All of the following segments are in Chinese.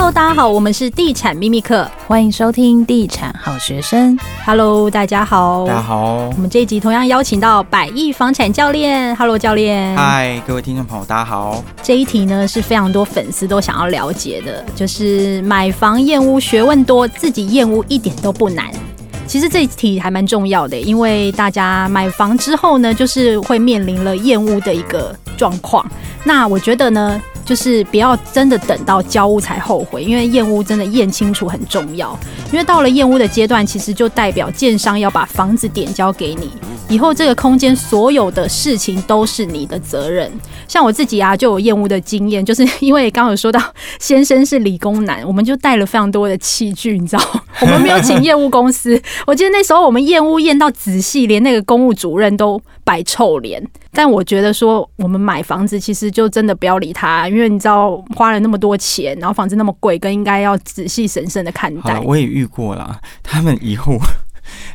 Hello，大家好，我们是地产秘密课，欢迎收听地产好学生。Hello，大家好，大家好。我们这一集同样邀请到百亿房产教练。Hello，教练。嗨，各位听众朋友，大家好。这一题呢是非常多粉丝都想要了解的，就是买房验屋学问多，自己验屋一点都不难。其实这一题还蛮重要的，因为大家买房之后呢，就是会面临了验屋的一个状况。那我觉得呢。就是不要真的等到交屋才后悔，因为验屋真的验清楚很重要。因为到了验屋的阶段，其实就代表建商要把房子点交给你，以后这个空间所有的事情都是你的责任。像我自己啊，就有厌恶的经验，就是 因为刚刚有说到先生是理工男，我们就带了非常多的器具，你知道，我们没有请业务公司。我记得那时候我们验屋验到仔细，连那个公务主任都摆臭脸。但我觉得说，我们买房子其实就真的不要理他，因为你知道花了那么多钱，然后房子那么贵，更应该要仔细审慎的看待。我也遇过啦，他们以后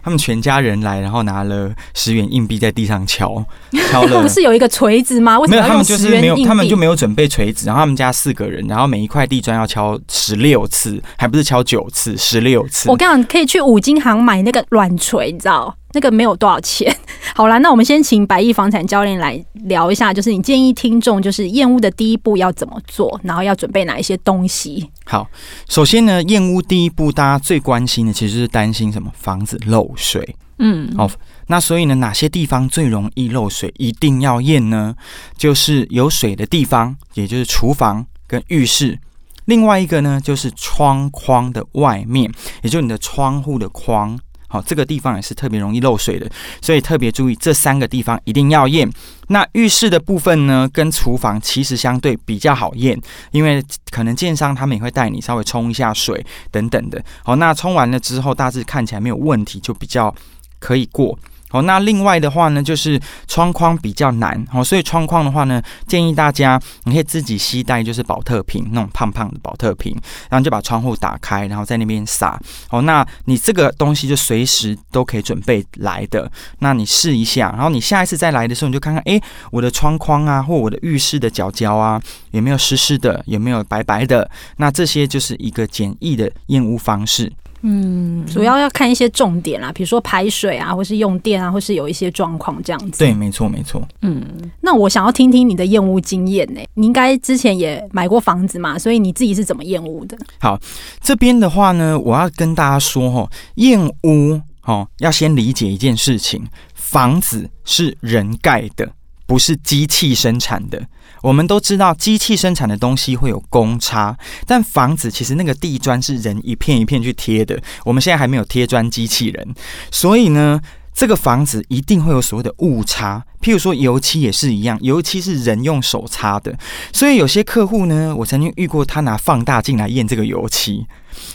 他们全家人来，然后拿了十元硬币在地上敲，敲了。不是有一个锤子吗？为什么要用十元硬币？没有，他们就是没有，他们就没有准备锤子。然后他们家四个人，然后每一块地砖要敲十六次，还不是敲九次，十六次。我跟你讲，可以去五金行买那个软锤，你知道。那个没有多少钱。好啦，那我们先请百亿房产教练来聊一下，就是你建议听众就是验屋的第一步要怎么做，然后要准备哪一些东西？好，首先呢，验屋第一步大家最关心的其实是担心什么？房子漏水。嗯，好，那所以呢，哪些地方最容易漏水，一定要验呢？就是有水的地方，也就是厨房跟浴室。另外一个呢，就是窗框的外面，也就是你的窗户的框。好，这个地方也是特别容易漏水的，所以特别注意这三个地方一定要验。那浴室的部分呢，跟厨房其实相对比较好验，因为可能建商他们也会带你稍微冲一下水等等的。好，那冲完了之后，大致看起来没有问题，就比较可以过。好，那另外的话呢，就是窗框比较难，好，所以窗框的话呢，建议大家你可以自己携带，就是宝特瓶那种胖胖的宝特瓶，然后就把窗户打开，然后在那边撒。好，那你这个东西就随时都可以准备来的，那你试一下，然后你下一次再来的时候，你就看看，哎，我的窗框啊，或我的浴室的角角啊，有没有湿湿的，有没有白白的，那这些就是一个简易的验屋方式。嗯，主要要看一些重点啦，比如说排水啊，或是用电啊，或是有一些状况这样子。对，没错，没错。嗯，那我想要听听你的验屋经验呢？你应该之前也买过房子嘛，所以你自己是怎么验屋的？好，这边的话呢，我要跟大家说哈，验屋哦，要先理解一件事情，房子是人盖的，不是机器生产的。我们都知道，机器生产的东西会有公差，但房子其实那个地砖是人一片一片去贴的。我们现在还没有贴砖机器人，所以呢，这个房子一定会有所谓的误差。譬如说油漆也是一样，油漆是人用手擦的，所以有些客户呢，我曾经遇过他拿放大镜来验这个油漆，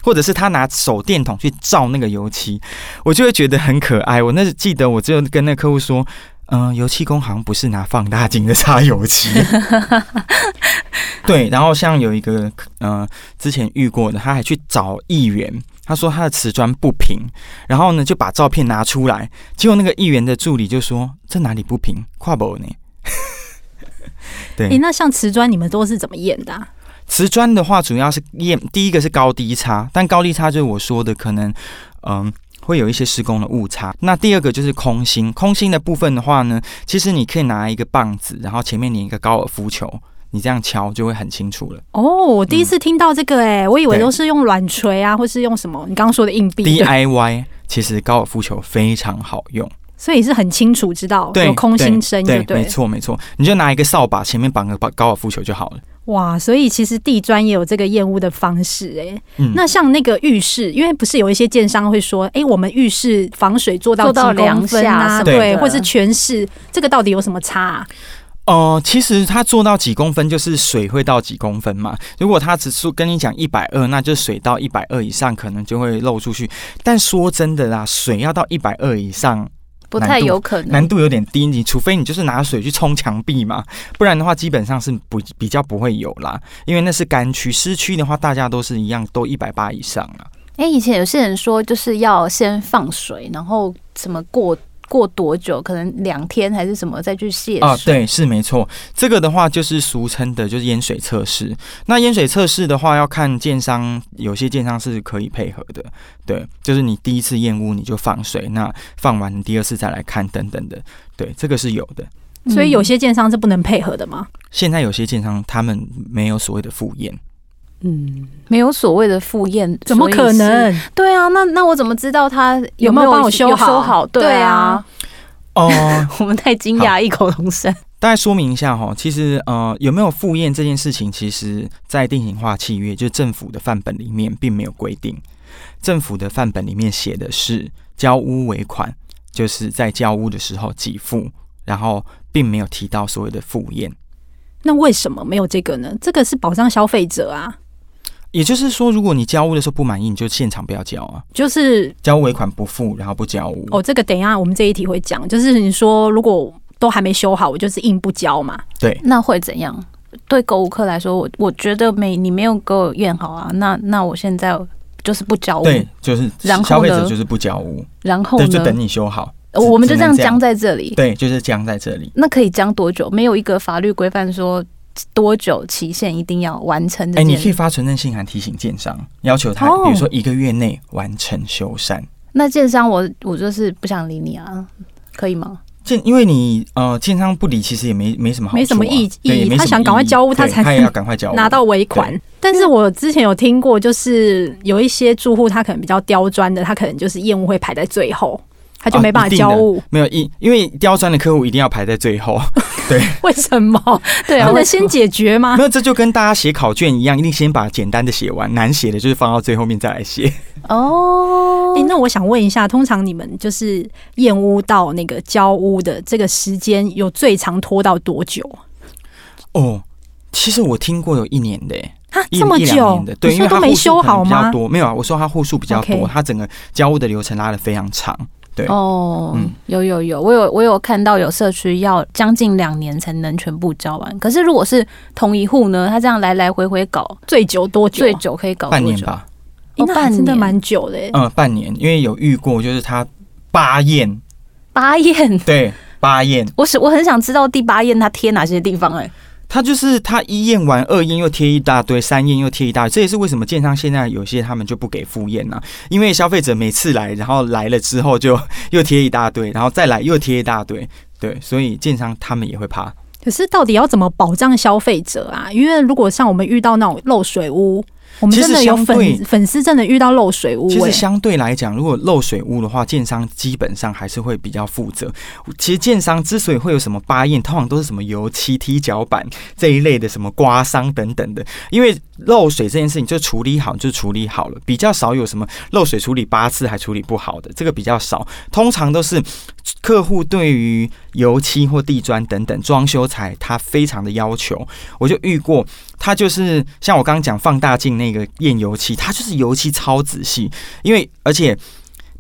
或者是他拿手电筒去照那个油漆，我就会觉得很可爱。我那时记得，我就跟那客户说。嗯、呃，油漆工好像不是拿放大镜的擦油漆，对。然后像有一个，嗯、呃，之前遇过的，他还去找议员，他说他的瓷砖不平，然后呢就把照片拿出来，结果那个议员的助理就说：“这哪里不平？跨不呢？” 对、欸。那像瓷砖，你们都是怎么验的、啊？瓷砖的话，主要是验第一个是高低差，但高低差就是我说的可能，嗯、呃。会有一些施工的误差。那第二个就是空心，空心的部分的话呢，其实你可以拿一个棒子，然后前面粘一个高尔夫球，你这样敲就会很清楚了。哦，我第一次听到这个、欸，哎、嗯，我以为都是用软锤啊，或是用什么？你刚刚说的硬币。DIY 其实高尔夫球非常好用，所以是很清楚知道有空心声，对对，没错没错，你就拿一个扫把，前面绑个高尔夫球就好了。哇，所以其实地砖也有这个验屋的方式哎、欸。嗯，那像那个浴室，因为不是有一些建商会说，哎、欸，我们浴室防水做到几公分啊？对，或是全室，这个到底有什么差、啊？哦、呃，其实它做到几公分，就是水会到几公分嘛。如果它只是跟你讲一百二，那就水到一百二以上，可能就会漏出去。但说真的啦，水要到一百二以上。不太有可能，难度有点低。你除非你就是拿水去冲墙壁嘛，不然的话基本上是不比较不会有啦。因为那是干区，湿区的话大家都是一样，都一百八以上啊。哎、欸，以前有些人说就是要先放水，然后什么过过多久？可能两天还是什么再去卸水？啊，对，是没错。这个的话就是俗称的，就是淹水测试。那淹水测试的话，要看建商，有些建商是可以配合的。对，就是你第一次验屋你就放水，那放完你第二次再来看等等的。对，这个是有的。所以有些建商是不能配合的吗？现在有些建商他们没有所谓的复验。嗯，没有所谓的复验，怎么可能？对啊，那那我怎么知道他有没有帮我修好？修好？对啊。哦，我们太惊讶，异口同声。大概说明一下哈，其实呃，有没有复验这件事情，其实在定型化契约，就是政府的范本里面并没有规定。政府的范本里面写的是交屋尾款，就是在交屋的时候给付，然后并没有提到所谓的复验。那为什么没有这个呢？这个是保障消费者啊。也就是说，如果你交屋的时候不满意，你就现场不要交啊。就是交尾款不付，然后不交屋。哦，这个等一下我们这一题会讲。就是你说，如果都还没修好，我就是硬不交嘛。对，那会怎样？对购物客来说，我我觉得没你没有给我验好啊。那那我现在就是不交屋。对，就是然后消费者就是不交屋。然后呢，就等你修好。我们就这样僵在这里。对，就是僵在这里。那可以僵多久？没有一个法律规范说。多久期限一定要完成？哎、欸，你可以发存证信函提醒建商，要求他，比如说一个月内完成修缮。那建商，我我就是不想理你啊，可以吗？建，因为你呃，建商不理，其实也没没什么好、啊，没什么意义。他想赶快交屋，他才他也要赶快交，拿到尾款。但是我之前有听过，就是有一些住户他可能比较刁钻的，他可能就是业务会排在最后。他就没办法交屋，哦、没有因因为刁钻的客户一定要排在最后，对，为什么？对啊，不能先解决吗？没有，这就跟大家写考卷一样，一定先把简单的写完，难写的就是放到最后面再来写。哦，哎，那我想问一下，通常你们就是验屋到那个交屋的这个时间，有最长拖到多久？哦，其实我听过有一年的，啊，这么久的，对，因为都没修好吗？比较多没有啊，我说他户数比较多，他整个交屋的流程拉的非常长。对哦，嗯，有有有，我有我有看到有社区要将近两年才能全部交完。可是如果是同一户呢，他这样来来回回搞，最久多久？最久可以搞半年吧？哦，半年真的蛮久的。嗯，半年，因为有遇过，就是他八验，八验，对，八验。我是我很想知道第八验他贴哪些地方哎。他就是他一验完，二验又贴一大堆，三验又贴一大堆，这也是为什么建商现在有些他们就不给复验呢？因为消费者每次来，然后来了之后就 又贴一大堆，然后再来又贴一大堆，对，所以建商他们也会怕。可是到底要怎么保障消费者啊？因为如果像我们遇到那种漏水屋。我们真的有粉粉丝真的遇到漏水屋。其实相对来讲，如果漏水屋的话，建商基本上还是会比较负责。其实建商之所以会有什么八验，通常都是什么油漆、踢脚板这一类的，什么刮伤等等的。因为漏水这件事情就处理好就处理好了，比较少有什么漏水处理八次还处理不好的，这个比较少。通常都是客户对于油漆或地砖等等装修材，他非常的要求。我就遇过。他就是像我刚刚讲放大镜那个验油漆，他就是油漆超仔细，因为而且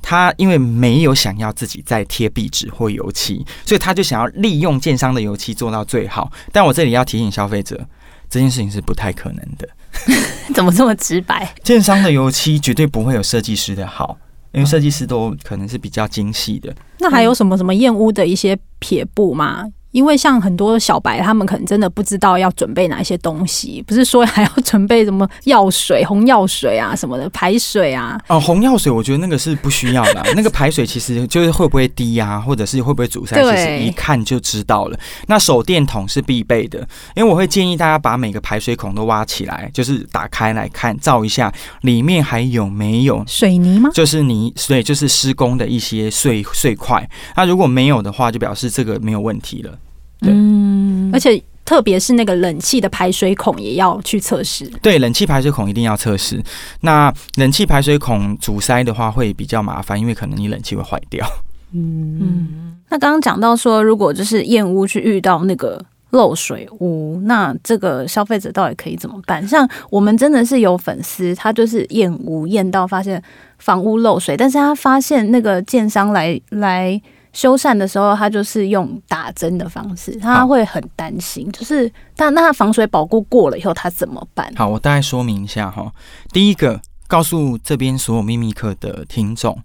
他因为没有想要自己再贴壁纸或油漆，所以他就想要利用建商的油漆做到最好。但我这里要提醒消费者，这件事情是不太可能的。怎么这么直白？建商的油漆绝对不会有设计师的好，因为设计师都可能是比较精细的。那还有什么什么燕屋的一些撇布吗？因为像很多小白，他们可能真的不知道要准备哪些东西，不是说还要准备什么药水、红药水啊什么的排水啊。哦，红药水我觉得那个是不需要的，那个排水其实就是会不会滴啊，或者是会不会阻塞，其实一看就知道了。那手电筒是必备的，因为我会建议大家把每个排水孔都挖起来，就是打开来看，照一下里面还有没有水泥吗？就是泥，所以就是施工的一些碎碎块。那如果没有的话，就表示这个没有问题了。嗯，而且特别是那个冷气的排水孔也要去测试。对，冷气排水孔一定要测试。那冷气排水孔阻塞的话会比较麻烦，因为可能你冷气会坏掉。嗯嗯。那刚刚讲到说，如果就是燕屋去遇到那个漏水屋，那这个消费者到底可以怎么办？像我们真的是有粉丝，他就是验屋验到发现房屋漏水，但是他发现那个建商来来。修缮的时候，他就是用打针的方式，他会很担心，就是但那他防水保固过了以后，他怎么办？好，我大概说明一下哈。第一个，告诉这边所有秘密课的听众，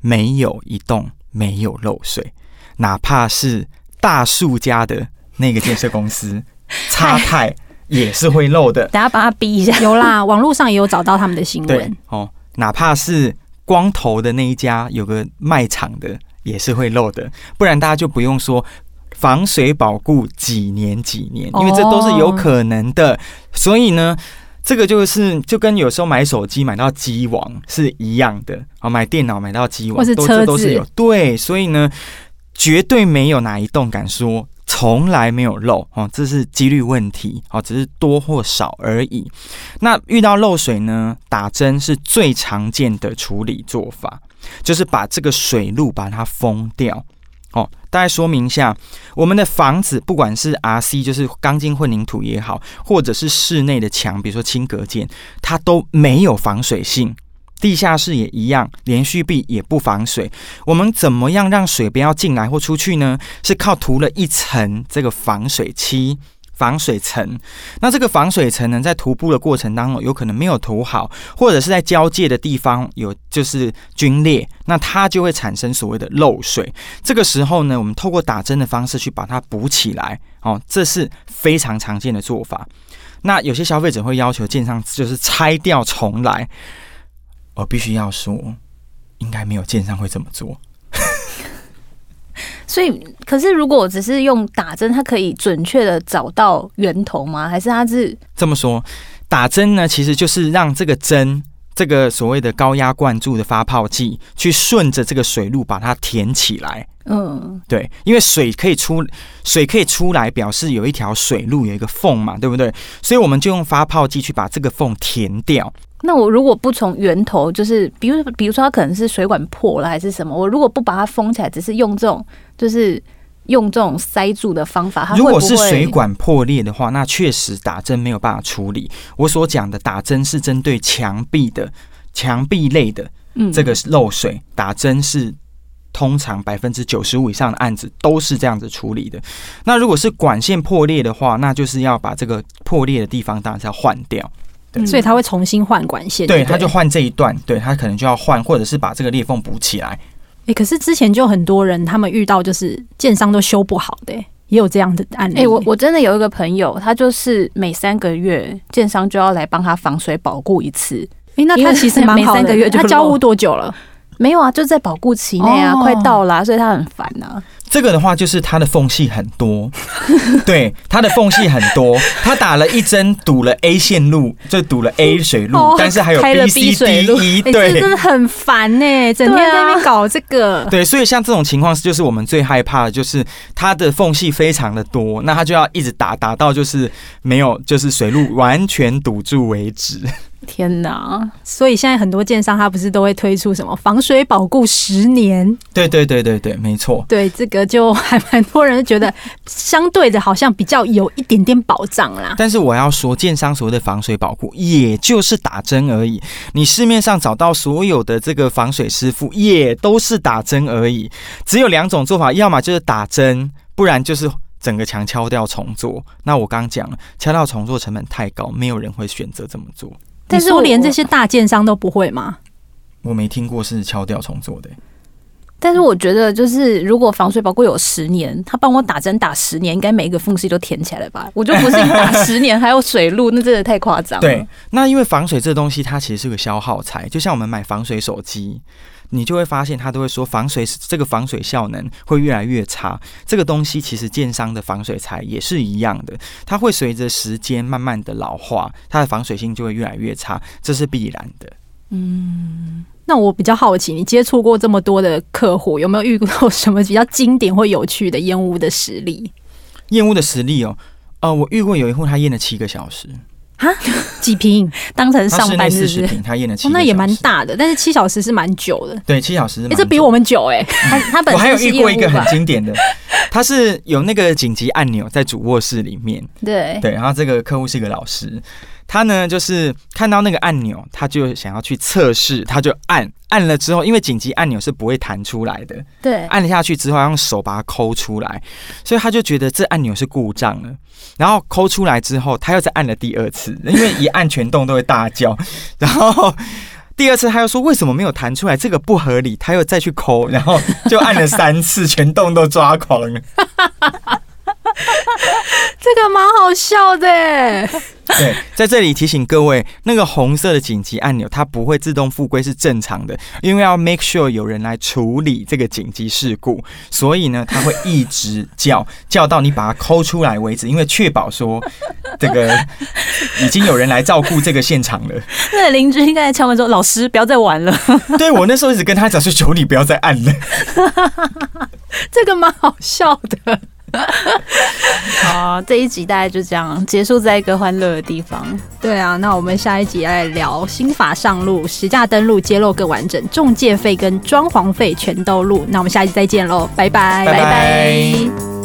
没有一栋没有漏水，哪怕是大树家的那个建设公司，差太也是会漏的。等下把他逼一下，有啦，网络上也有找到他们的新闻哦。哪怕是光头的那一家有个卖场的，也是会漏的。不然大家就不用说防水保固几年几年，因为这都是有可能的。所以呢。这个就是就跟有时候买手机买到机王是一样的啊，买电脑买到机王，都这都是有对，所以呢，绝对没有哪一栋敢说从来没有漏哦，这是几率问题哦，只是多或少而已。那遇到漏水呢，打针是最常见的处理做法，就是把这个水路把它封掉。哦，大概说明一下，我们的房子不管是 RC，就是钢筋混凝土也好，或者是室内的墙，比如说轻隔间，它都没有防水性。地下室也一样，连续壁也不防水。我们怎么样让水不要进来或出去呢？是靠涂了一层这个防水漆。防水层，那这个防水层呢，在涂布的过程当中，有可能没有涂好，或者是在交界的地方有就是龟裂，那它就会产生所谓的漏水。这个时候呢，我们透过打针的方式去把它补起来，哦，这是非常常见的做法。那有些消费者会要求建商就是拆掉重来，我必须要说，应该没有建商会这么做。所以，可是如果我只是用打针，它可以准确的找到源头吗？还是它是这么说？打针呢，其实就是让这个针，这个所谓的高压灌注的发泡剂，去顺着这个水路把它填起来。嗯，对，因为水可以出，水可以出来，表示有一条水路，有一个缝嘛，对不对？所以我们就用发泡剂去把这个缝填掉。那我如果不从源头，就是比如比如说它可能是水管破了还是什么，我如果不把它封起来，只是用这种就是用这种塞住的方法，它？如果是水管破裂的话，那确实打针没有办法处理。我所讲的打针是针对墙壁的墙壁类的这个漏水，嗯、打针是通常百分之九十五以上的案子都是这样子处理的。那如果是管线破裂的话，那就是要把这个破裂的地方当然是要换掉。对，所以他会重新换管线，对，他就换这一段，对，他可能就要换，或者是把这个裂缝补起来。哎、欸，可是之前就很多人他们遇到就是建商都修不好的，也有这样的案例。哎、欸，我我真的有一个朋友，他就是每三个月建商就要来帮他防水保固一次。哎、欸，那他其实蛮好的，每三个月就他交屋多久了？没有啊，就在保固期内啊，哦、快到了、啊，所以他很烦啊。这个的话就是它的缝隙很多，对，它的缝隙很多，它打了一针堵了 A 线路，就堵了 A 水路，哦、但是还有 B、C、D、E，对，真的很烦呢，整天在那边搞这个。对，所以像这种情况，就是我们最害怕的，就是它的缝隙非常的多，那它就要一直打，打到就是没有，就是水路完全堵住为止。天哪！所以现在很多建商他不是都会推出什么防水保固十年？对对对对对，没错。对，这个就还蛮多人觉得相对的好像比较有一点点保障啦。但是我要说，建商所谓的防水保护，也就是打针而已。你市面上找到所有的这个防水师傅，也都是打针而已。只有两种做法，要么就是打针，不然就是整个墙敲掉重做。那我刚刚讲了，敲掉重做成本太高，没有人会选择这么做。但是，我连这些大建商都不会吗？我没听过是敲掉重做的。但是我觉得，就是如果防水保固有十年，他帮我打针打十年，应该每一个缝隙都填起来了吧？我就不信打十年还有水路，那真的太夸张了。对，那因为防水这东西，它其实是个消耗材，就像我们买防水手机。你就会发现，他都会说防水这个防水效能会越来越差。这个东西其实建商的防水材也是一样的，它会随着时间慢慢的老化，它的防水性就会越来越差，这是必然的。嗯，那我比较好奇，你接触过这么多的客户，有没有遇过什么比较经典或有趣的烟屋的实例？验屋的实例哦，呃，我遇过有一户他验了七个小时。啊，几瓶 当成上班是不是？他验了七，那也蛮大的，但是七小时是蛮久的。对，七小时。哎，这比我们久哎。他他本身我还有遇过一个很经典的，他是有那个紧急按钮在主卧室里面。对对，然后这个客户是一个老师。他呢，就是看到那个按钮，他就想要去测试，他就按按了之后，因为紧急按钮是不会弹出来的，对，按了下去之后，要用手把它抠出来，所以他就觉得这按钮是故障了。然后抠出来之后，他又再按了第二次，因为一按全动都会大叫，然后。第二次他又说为什么没有弹出来，这个不合理，他又再去抠，然后就按了三次，全洞都抓狂了。这个蛮好笑的。对，在这里提醒各位，那个红色的紧急按钮它不会自动复归是正常的，因为要 make sure 有人来处理这个紧急事故，所以呢，它会一直叫 叫到你把它抠出来为止，因为确保说这个已经有人来照顾这个现场了。那邻居应该在敲门说：“老师，不要再玩了。”对，我那时候一直跟他讲说：“求你不要再按了。”这个蛮好笑的。好，这一集大概就这样结束在一个欢乐的地方。对啊，那我们下一集来聊新法上路，实价登录揭露更完整，中介费跟装潢费全都录。那我们下一集再见喽，拜拜，拜拜。